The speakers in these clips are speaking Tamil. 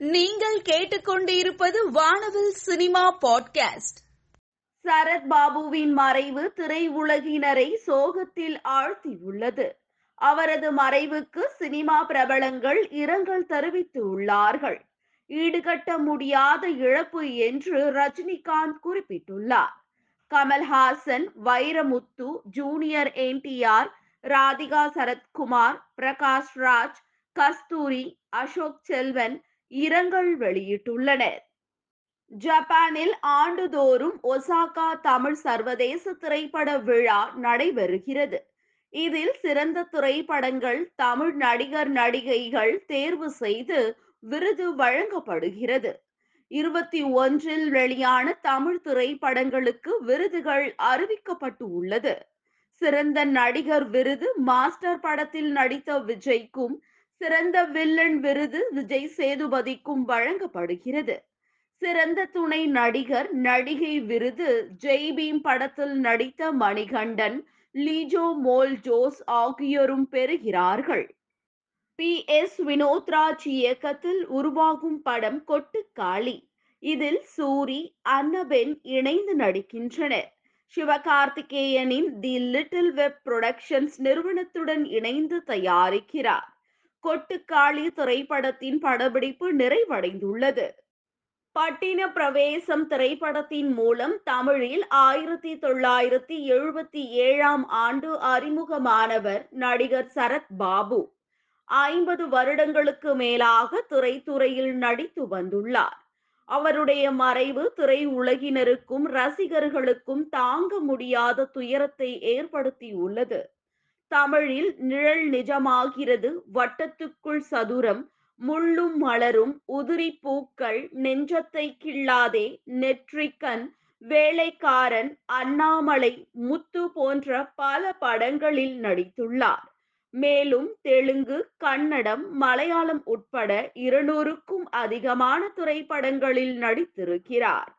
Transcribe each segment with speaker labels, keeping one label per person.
Speaker 1: நீங்கள் கேட்டுக்கொண்டிருப்பது வானவில் சினிமா பாட்காஸ்ட்.
Speaker 2: சரத் பாபுவின் மறைவு திரையுலகினரை சோகத்தில் ஆழ்த்தியுள்ளது. அவரது மறைவுக்கு சினிமா பிரபலங்கள் இரங்கல் தெரிவித்துள்ளார்கள் ஈடுகட்ட முடியாத இழப்பு என்று ரஜினிகாந்த் குறிப்பிட்டுள்ளார். கமல்ஹாசன் வைரமுத்து ஜூனியர் என்டிஆர் ராதிகா சரத்குமார் பிரகாஷ் ராஜ் கஸ்தூரி அசோக் செல்வன் இரங்கல் வெளியிட்டுள்ளனர் ஜப்பானில் ஆண்டுதோறும் ஒசாகா தமிழ் சர்வதேச திரைப்பட விழா நடைபெறுகிறது. இதில் சிறந்த திரைப்படங்கள் தமிழ் நடிகர் நடிகைகள் தேர்வு செய்து விருது வழங்கப்படுகிறது. இருபத்தி ஒன்றில் வெளியான தமிழ் திரைப்படங்களுக்கு விருதுகள் அறிவிக்கப்பட்டு உள்ளது. சிறந்த நடிகர் விருது மாஸ்டர் படத்தில் நடித்த விஜய்க்கும் சிறந்த வில்லன் விருது விஜய் சேதுபதிக்கும் வழங்கப்படுகிறது. சிறந்த துணை நடிகர் நடிகை விருது ஜெய் பீம் படத்தில் நடித்த மணிகண்டன் லீஜோ மோல் ஜோஸ் ஆகியோரும் பெறுகிறார்கள். பி எஸ் வினோத்ராஜ் இயக்கத்தில் உருவாகும் படம் கொட்டுக்காளி. இதில் சூரி அன்னபென் இணைந்து நடிக்கின்றனர். சிவகார்த்திகேயனின் தி லிட்டில் வெப் புரொடக்ஷன்ஸ் நிறுவனத்துடன் இணைந்து தயாரிக்கிறார். கொட்டுக்காளி திரைப்படத்தின் படப்பிடிப்பு நிறைவடைந்துள்ளது. பட்டின பிரவேசம் திரைப்படத்தின் மூலம் தமிழில் ஆயிரத்தி தொள்ளாயிரத்தி எழுபத்தி ஏழாம் ஆண்டு அறிமுகமானவர் நடிகர் சரத் பாபு. ஐம்பது வருடங்களுக்கு மேலாக திரைத்துறையில் நடித்து வந்துள்ளார். அவருடைய மறைவு திரையுலகினருக்கும் ரசிகர்களுக்கும் தாங்க முடியாத துயரத்தை ஏற்படுத்தியுள்ளது. தமிழில் நிழல் நிஜமாகிறது. வட்டத்துக்குள் சதுரம் முள்ளும் மலரும் உதிரி பூக்கள் நெஞ்சத்தை கிள்ளாதே. நெற்றிக்கண் வேலைக்காரன் அண்ணாமலை முத்து போன்ற பல படங்களில் நடித்துள்ளார். மேலும் தெலுங்கு கன்னடம் மலையாளம் உட்பட இருநூறுக்கும் அதிகமான திரைப்படங்களில் நடித்திருக்கிறார்.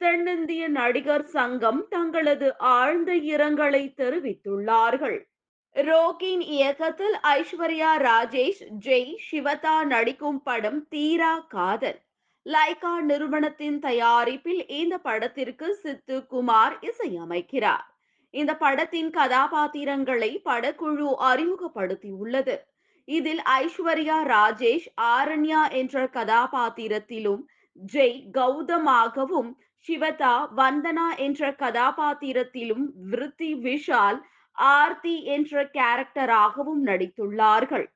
Speaker 2: தென்னிந்திய நடிகர் சங்கம் தங்களது ஆழ்ந்த இரங்கலை தெரிவித்துள்ளார்கள். ரோகின் இயக்கத்தில் ஐஸ்வர்யா ராஜேஷ் ஜெய் சிவதா நடிக்கும் படம் தீரா காதல். லைகா நிறுவனத்தின் தயாரிப்பில் இந்த படத்திற்கு சித்து குமார் இசையமைக்கிறார். இந்த படத்தின் கதாபாத்திரங்களை படக்குழு அறிமுகப்படுத்தியுள்ளது. இதில் ஐஸ்வர்யா ராஜேஷ் ஆரண்யா என்ற கதாபாத்திரத்திலும் ஜெய் கௌதமாகவும் சிவதா வந்தனா என்ற கதாபாத்திரத்திலும் விருத்தி விஷால் ஆர்த்தி என்ற கேரக்டராகவும் நடித்துள்ளார்கள்.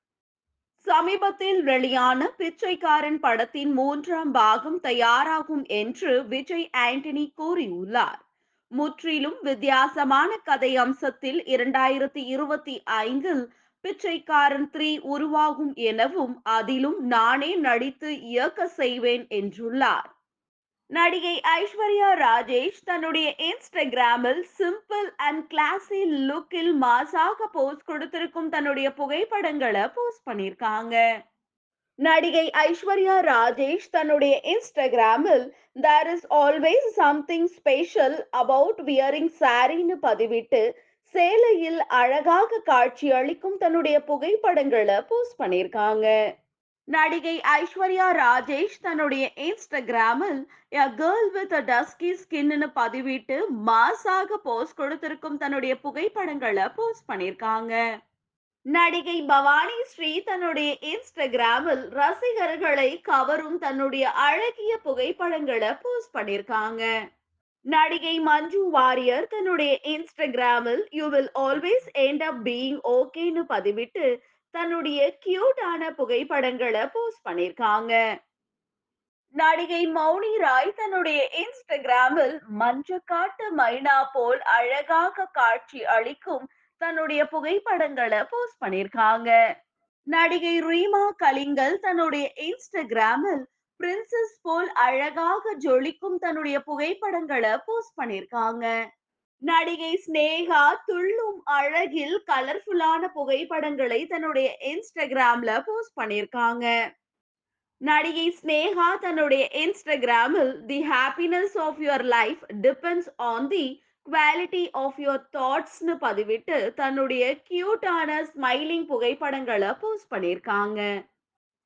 Speaker 2: சமீபத்தில் வெளியான பிச்சைக்காரன் படத்தின் மூன்றாம் பாகம் தயாராகும் என்று விஜய் ஆண்டனி கூறியுள்ளார். முற்றிலும் வித்தியாசமான கதை அம்சத்தில் இரண்டாயிரத்தி இருபத்தி ஐந்தில் பிச்சைக்காரன் த்ரீ உருவாகும் எனவும் அதிலும் நானே நடித்து இயக்க செய்வேன் என்றுள்ளார். நடிகை ஐஸ்வர்யா ராஜேஷ் தன்னுடைய இன்ஸ்டாகிராமில் சிம்பிள் அண்ட் கிளாசி லுக்கில் மாசாக போஸ்ட் கொடுத்திருக்கும் தன்னுடைய புகைப்படங்களை போஸ்ட் பண்ணியிருக்காங்க. நடிகை ஐஸ்வர்யா ராஜேஷ் தன்னுடைய இன்ஸ்டாகிராமில் there is always something special about wearing சாரின்னு பதிவிட்டு சேலையில் அழகாக காட்சி அளிக்கும் தன்னுடைய புகைப்படங்களை போஸ்ட் பண்ணியிருக்காங்க. நடிகை ஐஸ்வர்யா ராஜேஷ் தன்னுடைய இன்ஸ்டாகிராமில் a girl with a dusky skin பதிவிட்டு மாசாக போஸ்ட் கொடுத்திருக்கும் தன்னுடைய புகைப்படங்களை போஸ்ட் பண்ணியிருக்காங்க. நடிகை பவானி ஸ்ரீ தன்னுடைய இன்ஸ்டாகிராமில் ரசிகர்களை கவரும் தன்னுடைய அழகிய புகைப்படங்களை போஸ்ட் பண்ணியிருக்காங்க. நடிகை மஞ்சு வாரியர் தன்னுடைய இன்ஸ்டாகிராமில் you will always end up being ஓகேன்னு பதிவிட்டு தன்னுடைய கியூட்டான புகைப்படங்களை போஸ்ட் பண்ணியிருக்காங்க நடிகை மௌனி ராய் தன்னுடைய இன்ஸ்டாகிராமில் மஞ்ச காட்டு மைனா போல் அழகாக காட்சி அளிக்கும் தன்னுடைய புகைப்படங்களை போஸ்ட் பண்ணியிருக்காங்க நடிகை ரீமா கலிங்கல் தன்னுடைய இன்ஸ்டாகிராமில் பிரின்சஸ் போல் அழகாக ஜொலிக்கும் தன்னுடைய புகைப்படங்களை போஸ்ட் பண்ணியிருக்காங்க நடிகை ஸ்னேகா துள்ளும் அழகில் கலர்ஃபுல்லான புகைப்படங்களை தன்னுடைய இன்ஸ்டாகிராம்ல போஸ்ட் பண்ணியிருக்காங்க. நடிகை ஸ்னேகா தன்னுடைய இன்ஸ்டாகிராமில் the happiness of your life depends on the quality of your தாட்ஸ்னு பதிவிட்டு தன்னுடைய கியூட்டான ஸ்மைலிங் புகைப்படங்களை போஸ்ட் பண்ணியிருக்காங்க.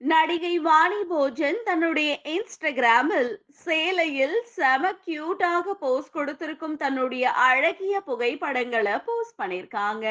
Speaker 2: நடிகை வாணி போஜன் தன்னுடைய இன்ஸ்டாகிராமில் சேலையில் செம கியூட்டாக போஸ்ட் கொடுத்திருக்கும் தன்னுடைய அழகிய புகைப்படங்களை போஸ்ட் பண்ணிருக்காங்க